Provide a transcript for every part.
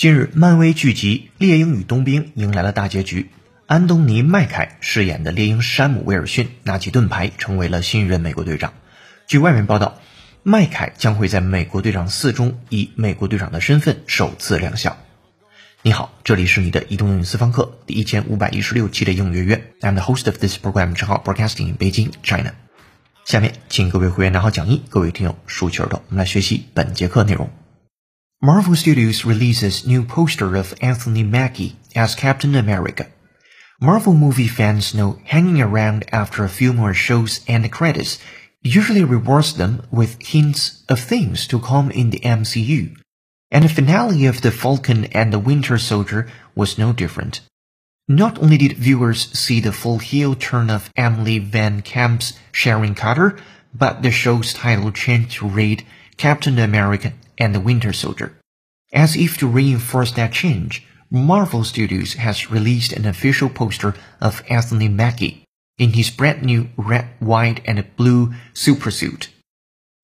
近日，漫威剧集《猎鹰与冬兵》迎来了大结局。安东尼·麦凯饰演的猎鹰山姆·威尔逊拿起盾牌，成为了新一任美国队长。据外媒报道，麦凯将会在《美国队长四》中以美国队长的身份首次亮相。你好，这里是你的移动英语私房课第一千五百一十六期的英语月月。I'm the host of this program，正好 broadcasting in Beijing, China。下面，请各位会员拿好讲义，各位听友竖起耳朵，我们来学习本节课内容。Marvel Studios releases new poster of Anthony Mackie as Captain America. Marvel movie fans know hanging around after a few more shows and credits usually rewards them with hints of things to come in the MCU. And the finale of The Falcon and the Winter Soldier was no different. Not only did viewers see the full heel turn of Emily Van Camp's Sharon Carter, but the show's title changed to read Captain America and the Winter Soldier. As if to reinforce that change, Marvel Studios has released an official poster of Anthony Mackie in his brand new red, white, and blue supersuit.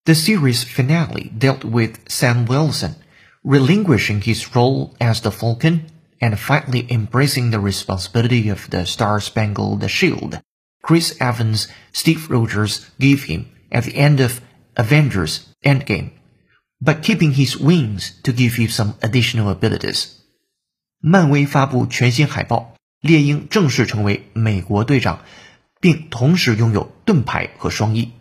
The series finale dealt with Sam Wilson relinquishing his role as the Falcon and finally embracing the responsibility of the Star Spangled Shield. Chris Evans, Steve Rogers gave him at the end of Avengers Endgame, but keeping his wings to give you some additional abilities. 漫威发布全新海报，猎鹰正式成为美国队长，并同时拥有盾牌和双翼。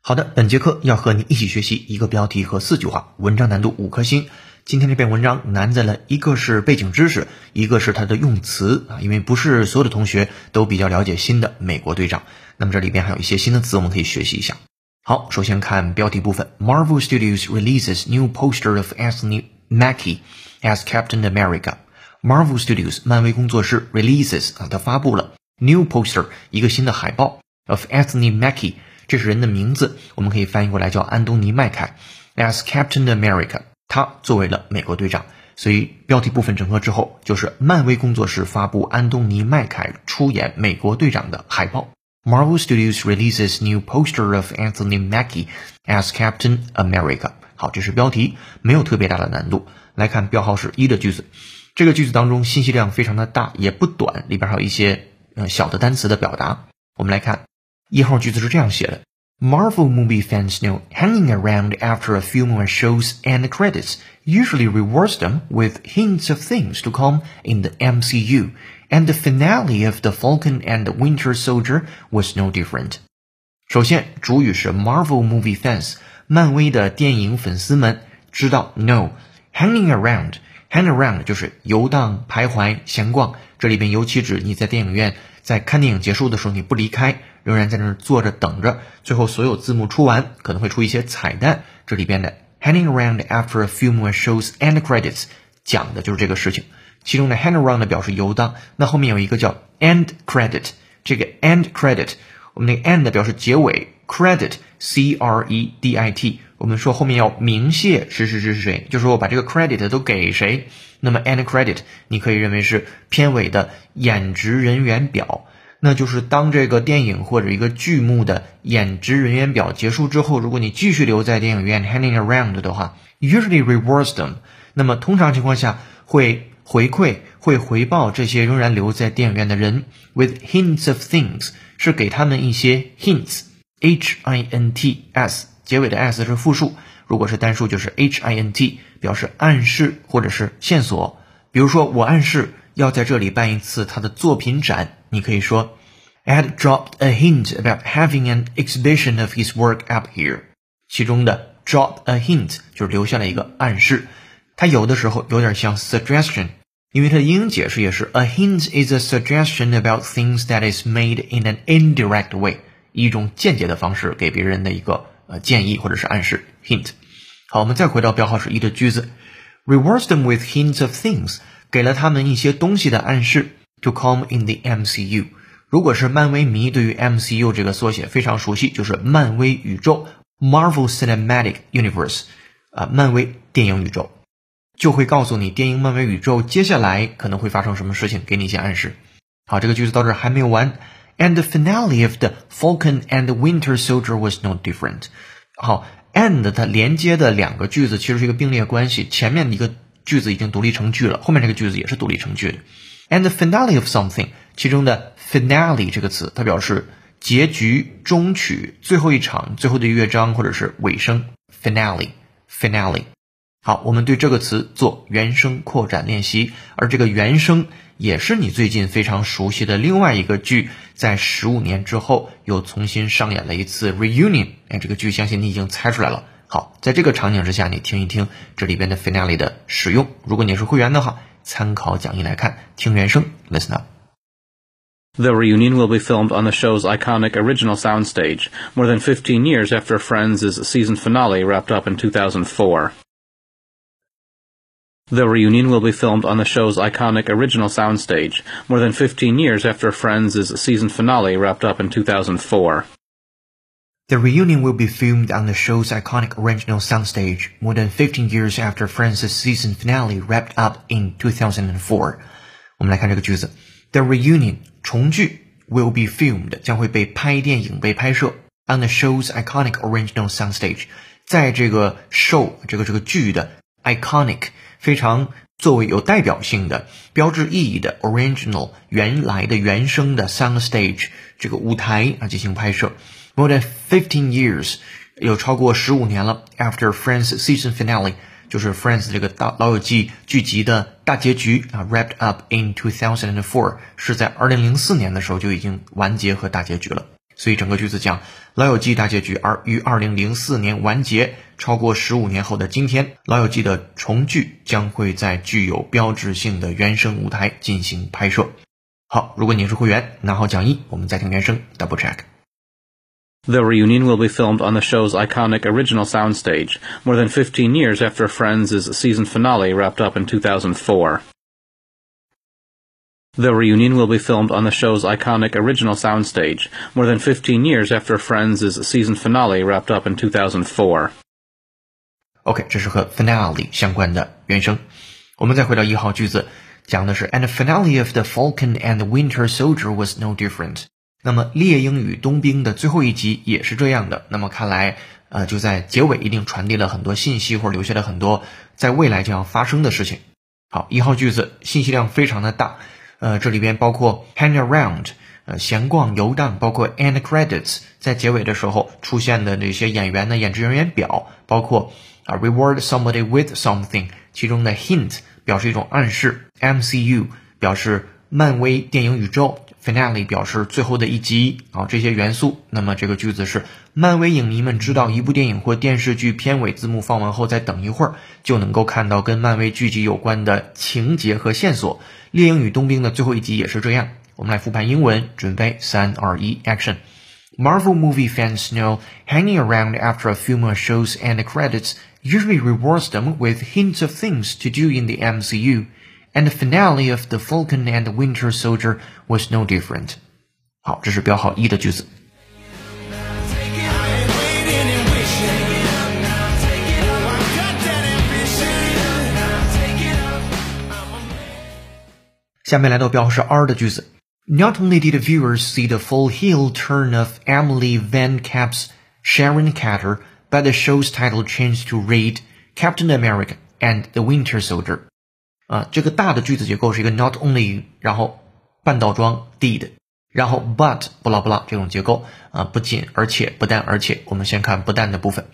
好的，本节课要和你一起学习一个标题和四句话，文章难度五颗星。今天这篇文章难在了一个是背景知识，一个是它的用词啊，因为不是所有的同学都比较了解新的美国队长。那么这里边还有一些新的词，我们可以学习一下。好，首先看标题部分，Marvel Studios releases new poster of Anthony Mackie as Captain America。Marvel Studios 漫威工作室 releases 啊，它发布了 new poster 一个新的海报 of Anthony Mackie。这是人的名字，我们可以翻译过来叫安东尼·麦凯，as Captain America，他作为了美国队长。所以标题部分整合之后，就是漫威工作室发布安东尼·麦凯出演美国队长的海报。Marvel Studios releases new poster of Anthony Mackie as Captain America。好，这是标题，没有特别大的难度。来看标号是一的句子，这个句子当中信息量非常的大，也不短，里边还有一些呃小的单词的表达。我们来看。一号句子是这样写的 ：Marvel movie fans know hanging around after a few more shows and credits usually rewards them with hints of things to come in the MCU, and the finale of The Falcon and the Winter Soldier was no different. 首先，主语是 Marvel movie fans，漫威的电影粉丝们知道 know hanging around。hang around 就是游荡、徘徊、闲逛，这里边尤其指你在电影院 在看电影结束的时候你不离开，仍然在那儿坐着等着，最后所有字幕出完，可能会出一些彩蛋。这里边的 hanging around after a few more shows and credits 讲的就是这个事情。其中的 hang around 表示游荡，那后面有一个叫 end credit，这个 end credit，我们那个 end 表示结尾，credit c r e d i t，我们说后面要明谢谁谁谁是谁，就是说我把这个 credit 都给谁。那么 end credit 你可以认为是片尾的演职人员表。那就是当这个电影或者一个剧目的演职人员表结束之后，如果你继续留在电影院 hanging around 的话，usually rewards them，那么通常情况下会回馈、会回报这些仍然留在电影院的人。With hints of things，是给他们一些 hints，h i n t s 结尾的 s 是复数，如果是单数就是 h i n t，表示暗示或者是线索。比如说我暗示。要在这里办一次他的作品展，你可以说，I had dropped a hint about having an exhibition of his work up here。其中的 drop a hint 就是留下了一个暗示，它有的时候有点像 suggestion，因为它的英文解释也是 a hint is a suggestion about things that is made in an indirect way，一种间接的方式给别人的一个呃建议或者是暗示 hint。好，我们再回到标号是一的句子，rewards them with hints of things。给了他们一些东西的暗示。To come in the MCU，如果是漫威迷，对于 MCU 这个缩写非常熟悉，就是漫威宇宙 （Marvel Cinematic Universe） 啊，漫威电影宇宙。就会告诉你电影漫威宇宙接下来可能会发生什么事情，给你一些暗示。好，这个句子到这儿还没有完。And the finale of the Falcon and the Winter Soldier was no different。好，and 它连接的两个句子其实是一个并列关系，前面一个句子已经独立成句了，后面这个句子也是独立成句的。And finale of something，其中的 finale 这个词，它表示结局、终曲、最后一场、最后的乐章或者是尾声。finale，finale。好，我们对这个词做原声扩展练习，而这个原声也是你最近非常熟悉的另外一个剧，在十五年之后又重新上演了一次 reunion。哎，这个剧相信你已经猜出来了。好，在这个场景之下，你听一听这里边的 finale 的使用。如果你是会员的话，参考讲义来看，听原声，listen up。The reunion will be filmed on the show's iconic original soundstage, more than 15 years after Friends' season finale wrapped up in 2004. The reunion will be filmed on the show's iconic original soundstage, more than 15 years after Friends' season finale wrapped up in 2004. The reunion will be filmed on the show's iconic original soundstage, more than 15 years after Friends' season finale wrapped up in 2004. 我们来看这个句子，The reunion 重聚 will be filmed 将会被拍电影被拍摄 on the show's iconic original soundstage，在这个 show 这个这个剧的 iconic 非常作为有代表性的、标志意义的 original 原来的原声的 sound stage 这个舞台啊进行拍摄。More than fifteen years，有超过十五年了。After Friends season finale，就是 Friends 这个大老友记剧集的大结局啊，wrapped up in two thousand and four，是在二零零四年的时候就已经完结和大结局了。所以整个句子讲老友记大结局，而于二零零四年完结。超过十五年后的今天，老友记的重聚将会在具有标志性的原声舞台进行拍摄。好，如果你是会员，拿好讲义，我们再听原声，double check。The reunion will be filmed on the show's iconic original soundstage, more than 15 years after Friends' season finale wrapped up in 2004. The reunion will be filmed on the show's iconic original soundstage, more than 15 years after Friends' season finale wrapped up in 2004. OK，这是和 finale 相关的原声。我们再回到一号句子，讲的是 And finale of the Falcon and Winter Soldier was no different。那么猎鹰与冬兵的最后一集也是这样的。那么看来，呃，就在结尾一定传递了很多信息，或者留下了很多在未来将要发生的事情。好，一号句子信息量非常的大。呃，这里边包括 hang around，呃，闲逛游荡，包括 end credits，在结尾的时候出现的那些演员的演职人员表，包括啊 reward somebody with something，其中的 hint 表示一种暗示，MCU 表示漫威电影宇宙，finale 表示最后的一集啊这些元素。那么这个句子是漫威影迷们知道一部电影或电视剧片尾字幕放完后，再等一会儿就能够看到跟漫威剧集有关的情节和线索。猎鹰与冬兵的最后一集也是这样。我们来复盘英文，准备三二一，Action。Marvel movie fans know hanging around after a few more shows and credits usually rewards them with hints of things to do in the MCU, and the finale of The Falcon and the Winter Soldier was no different. 好，这是标号一的句子。下面来到标号是 R 的句子。Not only did the viewers see the full heel turn of Emily Van Camp's Sharon Carter, but the show's title changed to read Captain America and the Winter Soldier。 啊，这个大的句子结构是一个 not only，然后半倒装 did，然后 but 不拉不拉这种结构啊，不仅而且不但而且，我们先看不但的部分。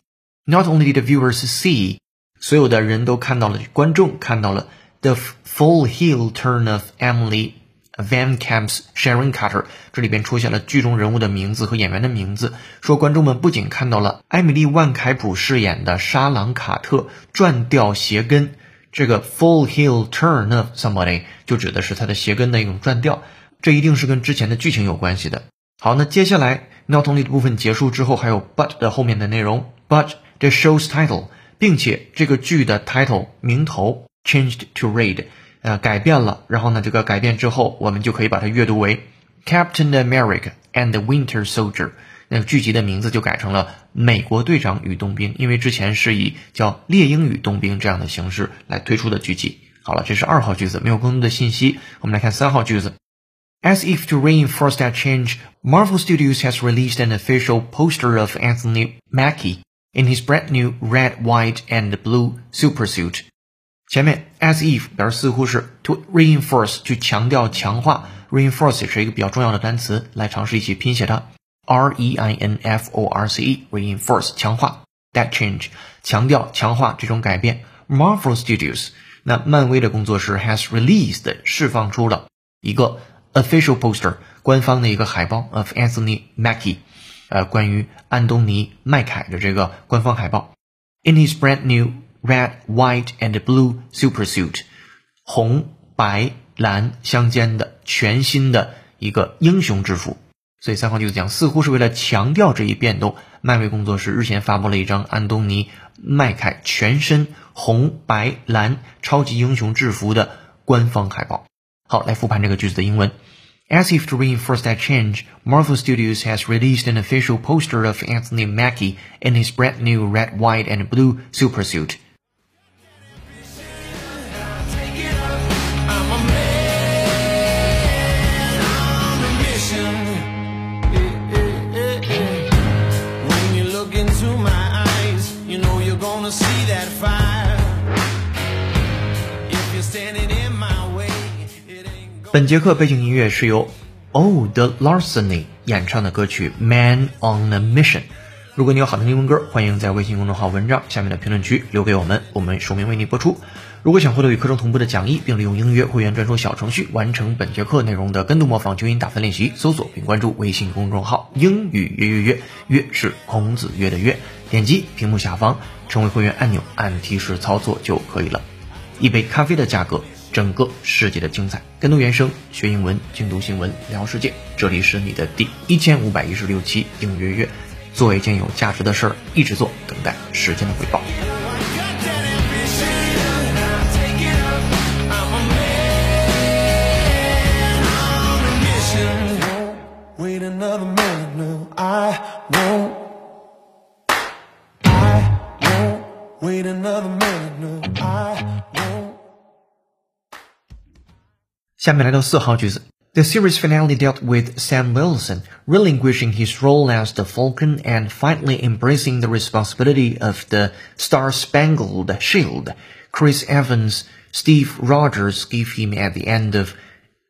Not only did the viewers see，所有的人都看到了，观众看到了。The full heel turn of Emily Van Camp's Sharon Carter，这里边出现了剧中人物的名字和演员的名字，说观众们不仅看到了艾米丽万凯普饰演的沙朗卡特转掉鞋跟，这个 full heel turn of somebody 就指的是他的鞋跟的一种转调，这一定是跟之前的剧情有关系的。好，那接下来 not only 的部分结束之后，还有 but 的后面的内容，but the show's title，并且这个剧的 title 名头。changed to read，呃，改变了。然后呢，这个改变之后，我们就可以把它阅读为 Captain America and the Winter Soldier。那个剧集的名字就改成了《美国队长与冬兵》，因为之前是以叫《猎鹰与冬兵》这样的形式来推出的剧集。好了，这是二号句子，没有更多的信息。我们来看三号句子。As if to reinforce that change, Marvel Studios has released an official poster of Anthony Mackie in his brand new red, white, and blue supersuit. 前面 as if 表示似乎是 to reinforce 去强调强化，reinforce 也是一个比较重要的单词，来尝试一起拼写它，r e i n f o r c e reinforce 强化 that change 强调强化这种改变。Marvel Studios 那漫威的工作室 has released 释放出了一个 official poster 官方的一个海报 of Anthony Mackie，呃，关于安东尼麦凯的这个官方海报。In his brand new red, white and blue supersuit，红白蓝相间的全新的一个英雄制服。所以三号句子讲，似乎是为了强调这一变动，漫威工作室日前发布了一张安东尼麦凯全身红白蓝超级英雄制服的官方海报。好，来复盘这个句子的英文。As if to reinforce that change, Marvel Studios has released an official poster of Anthony Mackie in his brand new red, white, and blue supersuit. 本节课背景音乐是由 Oh the Larceny 演唱的歌曲《Man on a Mission》。如果你有好听英文歌，欢迎在微信公众号文章下面的评论区留给我们，我们署名为你播出。如果想获得与课程同步的讲义，并利用英约会员专属小程序完成本节课内容的跟读模仿、纠音打分练习，搜索并关注微信公众号“英语约约约”，约是孔子约的约，点击屏幕下方成为会员按钮，按提示操作就可以了。一杯咖啡的价格，整个世界的精彩。跟读原声，学英文，精读新闻，聊世界。这里是你的第一千五百一十六期英约约，做一件有价值的事儿，一直做，等待时间的回报。Got that ambition, 下面来到四号句子。The series finale dealt with Sam Wilson relinquishing his role as the Falcon and finally embracing the responsibility of the Star-Spangled Shield. Chris Evans, Steve Rogers give him at the end of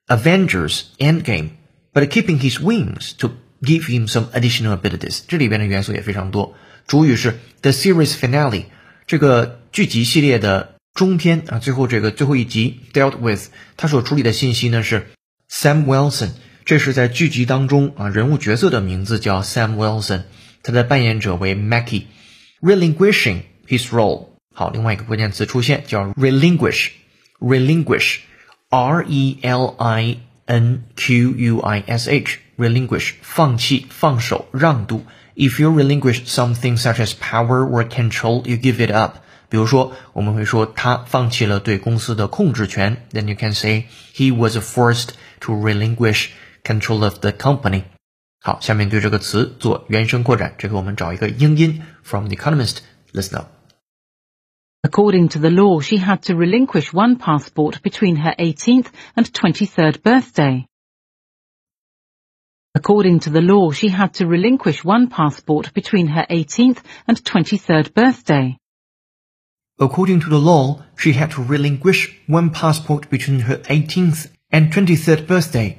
Avengers Endgame, but keeping his wings to give him some additional abilities. 这里边的元素也非常多。主语是 the series finale，这个剧集系列的 中篇啊，最后这个最后一集 dealt with，它所处理的信息呢是 Sam Wilson，这是在剧集当中啊人物角色的名字叫 Sam Wilson，他的扮演者为 Mackie，relinquishing his role。好，另外一个关键词出现叫 relinquish，relinquish，R E L I N Q U I S H，relinquish 放弃、放手、让渡。If you relinquish something such as power or control, you give it up. 比如说，我们会说他放弃了对公司的控制权，then you can say he was forced to relinquish control of the company。好，下面对这个词做原声扩展，这个我们找一个英音 from The Economist。Listen up。 According to the law, she had to relinquish one passport between her 18th and 23rd birthday. According to the law, she had to relinquish one passport between her 18th and 23rd birthday. According to the law, she had to relinquish one passport between her 18th and 23rd birthday.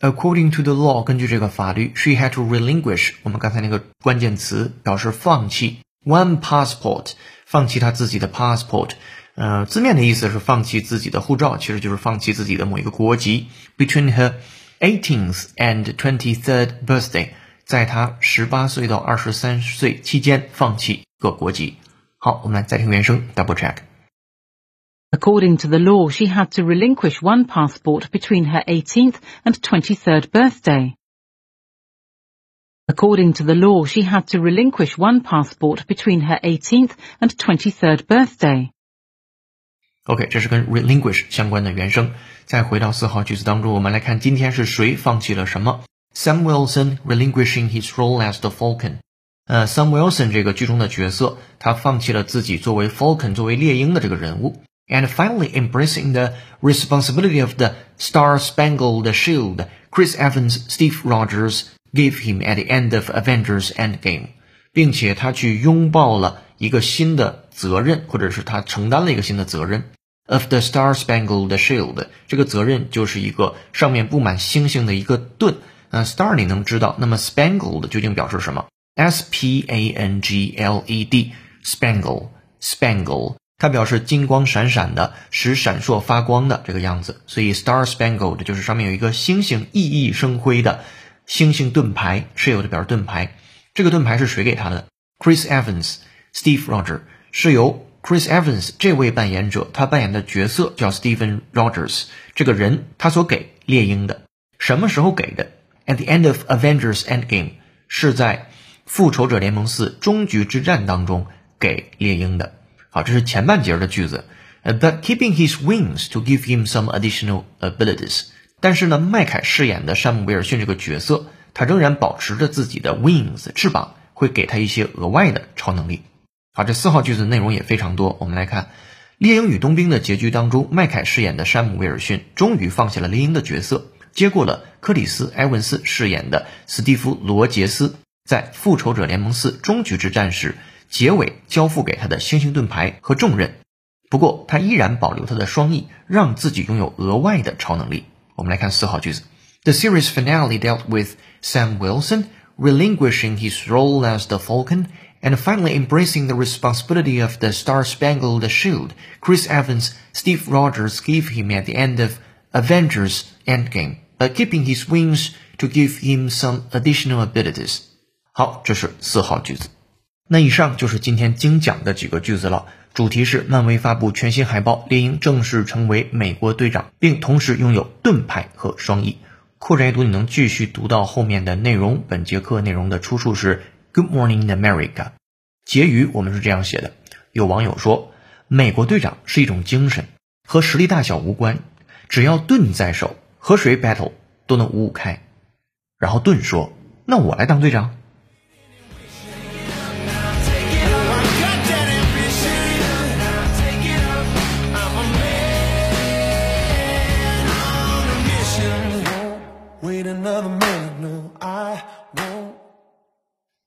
According to the law，根据这个法律，she had to relinquish 我们刚才那个关键词表示放弃 one passport，放弃她自己的 passport。呃，字面的意思是放弃自己的护照，其实就是放弃自己的某一个国籍。Between her 18th and 23rd birthday，在她十八岁到二十三岁期间放弃各国籍。 好，我们来再听原声，double check。 According to the law, she had to relinquish one passport between her 18th and 23rd birthday. According to the law, she had to relinquish one passport between her 18th and 23rd birthday. OK，这是跟 relinquish 相关的原声。再回到四号句子当中，我们来看今天是谁放弃了什么。 Sam Wilson relinquishing his role as the Falcon。 呃，Sam Wilson 这个剧中的角色，他放弃了自己作为 Falcon 作为猎鹰的这个人物，and finally embracing the responsibility of the Star Spangled Shield. Chris Evans, Steve Rogers gave him at the end of Avengers Endgame，并且他去拥抱了一个新的责任，或者是他承担了一个新的责任。Of the Star Spangled Shield，这个责任就是一个上面布满星星的一个盾。那 Star 你能知道，那么 Spangled 究竟表示什么 ？S P A N G L E D，spangle，spangle，它表示金光闪闪的，使闪烁发光的这个样子。所以 Star Spangled 就是上面有一个星星熠熠生辉的星星盾牌，shield 表示盾牌。这个盾牌是谁给他的？Chris Evans，Steve Rogers 是由 Chris Evans 这位扮演者，他扮演的角色叫 Steven Rogers，这个人他所给猎鹰的，什么时候给的？At the end of Avengers Endgame 是在。复仇者联盟四终局之战当中给猎鹰的，好，这是前半截的句子。呃 But keeping his wings to give him some additional abilities。但是呢，麦凯饰演的山姆威尔逊这个角色，他仍然保持着自己的 wings 翅膀，会给他一些额外的超能力。好，这四号句子内容也非常多。我们来看《猎鹰与冬兵》的结局当中，麦凯饰演的山姆威尔逊终于放下了猎鹰的角色，接过了克里斯埃文斯饰演的史蒂夫罗杰斯。在复仇者联盟四终局之战时，结尾交付给他的星星盾牌和重任。不过，他依然保留他的双翼，让自己拥有额外的超能力。我们来看四号句子：The series finale dealt with Sam Wilson relinquishing his role as the Falcon and finally embracing the responsibility of the Star-Spangled Shield. Chris Evans, Steve Rogers gave him at the end of Avengers Endgame, but keeping his wings to give him some additional abilities. 好，这是四号句子。那以上就是今天精讲的几个句子了。主题是漫威发布全新海报，猎鹰正式成为美国队长，并同时拥有盾牌和双翼。扩展阅读，你能继续读到后面的内容。本节课内容的出处是 Good Morning America。结语我们是这样写的：有网友说，美国队长是一种精神，和实力大小无关，只要盾在手，和谁 battle 都能五五开。然后盾说：“那我来当队长。”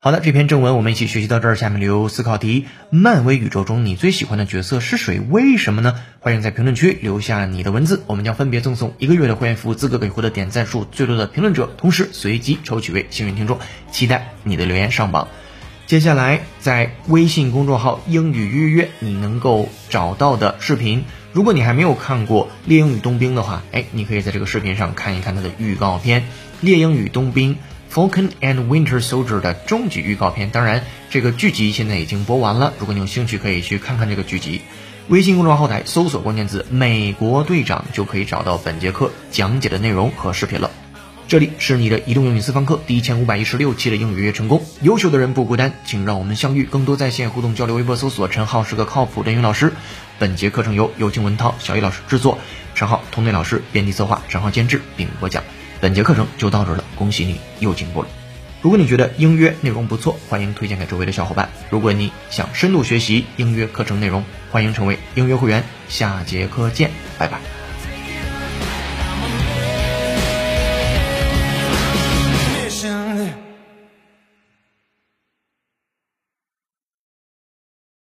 好的，这篇正文我们一起学习到这儿。下面留思考题：漫威宇宙中你最喜欢的角色是谁？为什么呢？欢迎在评论区留下你的文字，我们将分别赠送一个月的会员服务资格给获得点赞数最多的评论者，同时随机抽取位幸运听众。期待你的留言上榜。接下来在微信公众号“英语预约”你能够找到的视频。如果你还没有看过《猎鹰与冬兵》的话，哎，你可以在这个视频上看一看它的预告片《猎鹰与冬兵》（Falcon and Winter Soldier） 的终极预告片。当然，这个剧集现在已经播完了。如果你有兴趣，可以去看看这个剧集。微信公众号后台搜索关键字“美国队长”，就可以找到本节课讲解的内容和视频了。这里是你的移动英语私房课第一千五百一十六期的英语约成功。优秀的人不孤单，请让我们相遇。更多在线互动交流，微博搜索“陈浩是个靠谱的英语老师”。本节课程由有请文涛、小易老师制作，陈浩、童内老师编辑策划，陈浩监制并播讲。本节课程就到这儿了，恭喜你又进步了。如果你觉得英约内容不错，欢迎推荐给周围的小伙伴。如果你想深度学习英约课程内容，欢迎成为英约会员。下节课见，拜拜。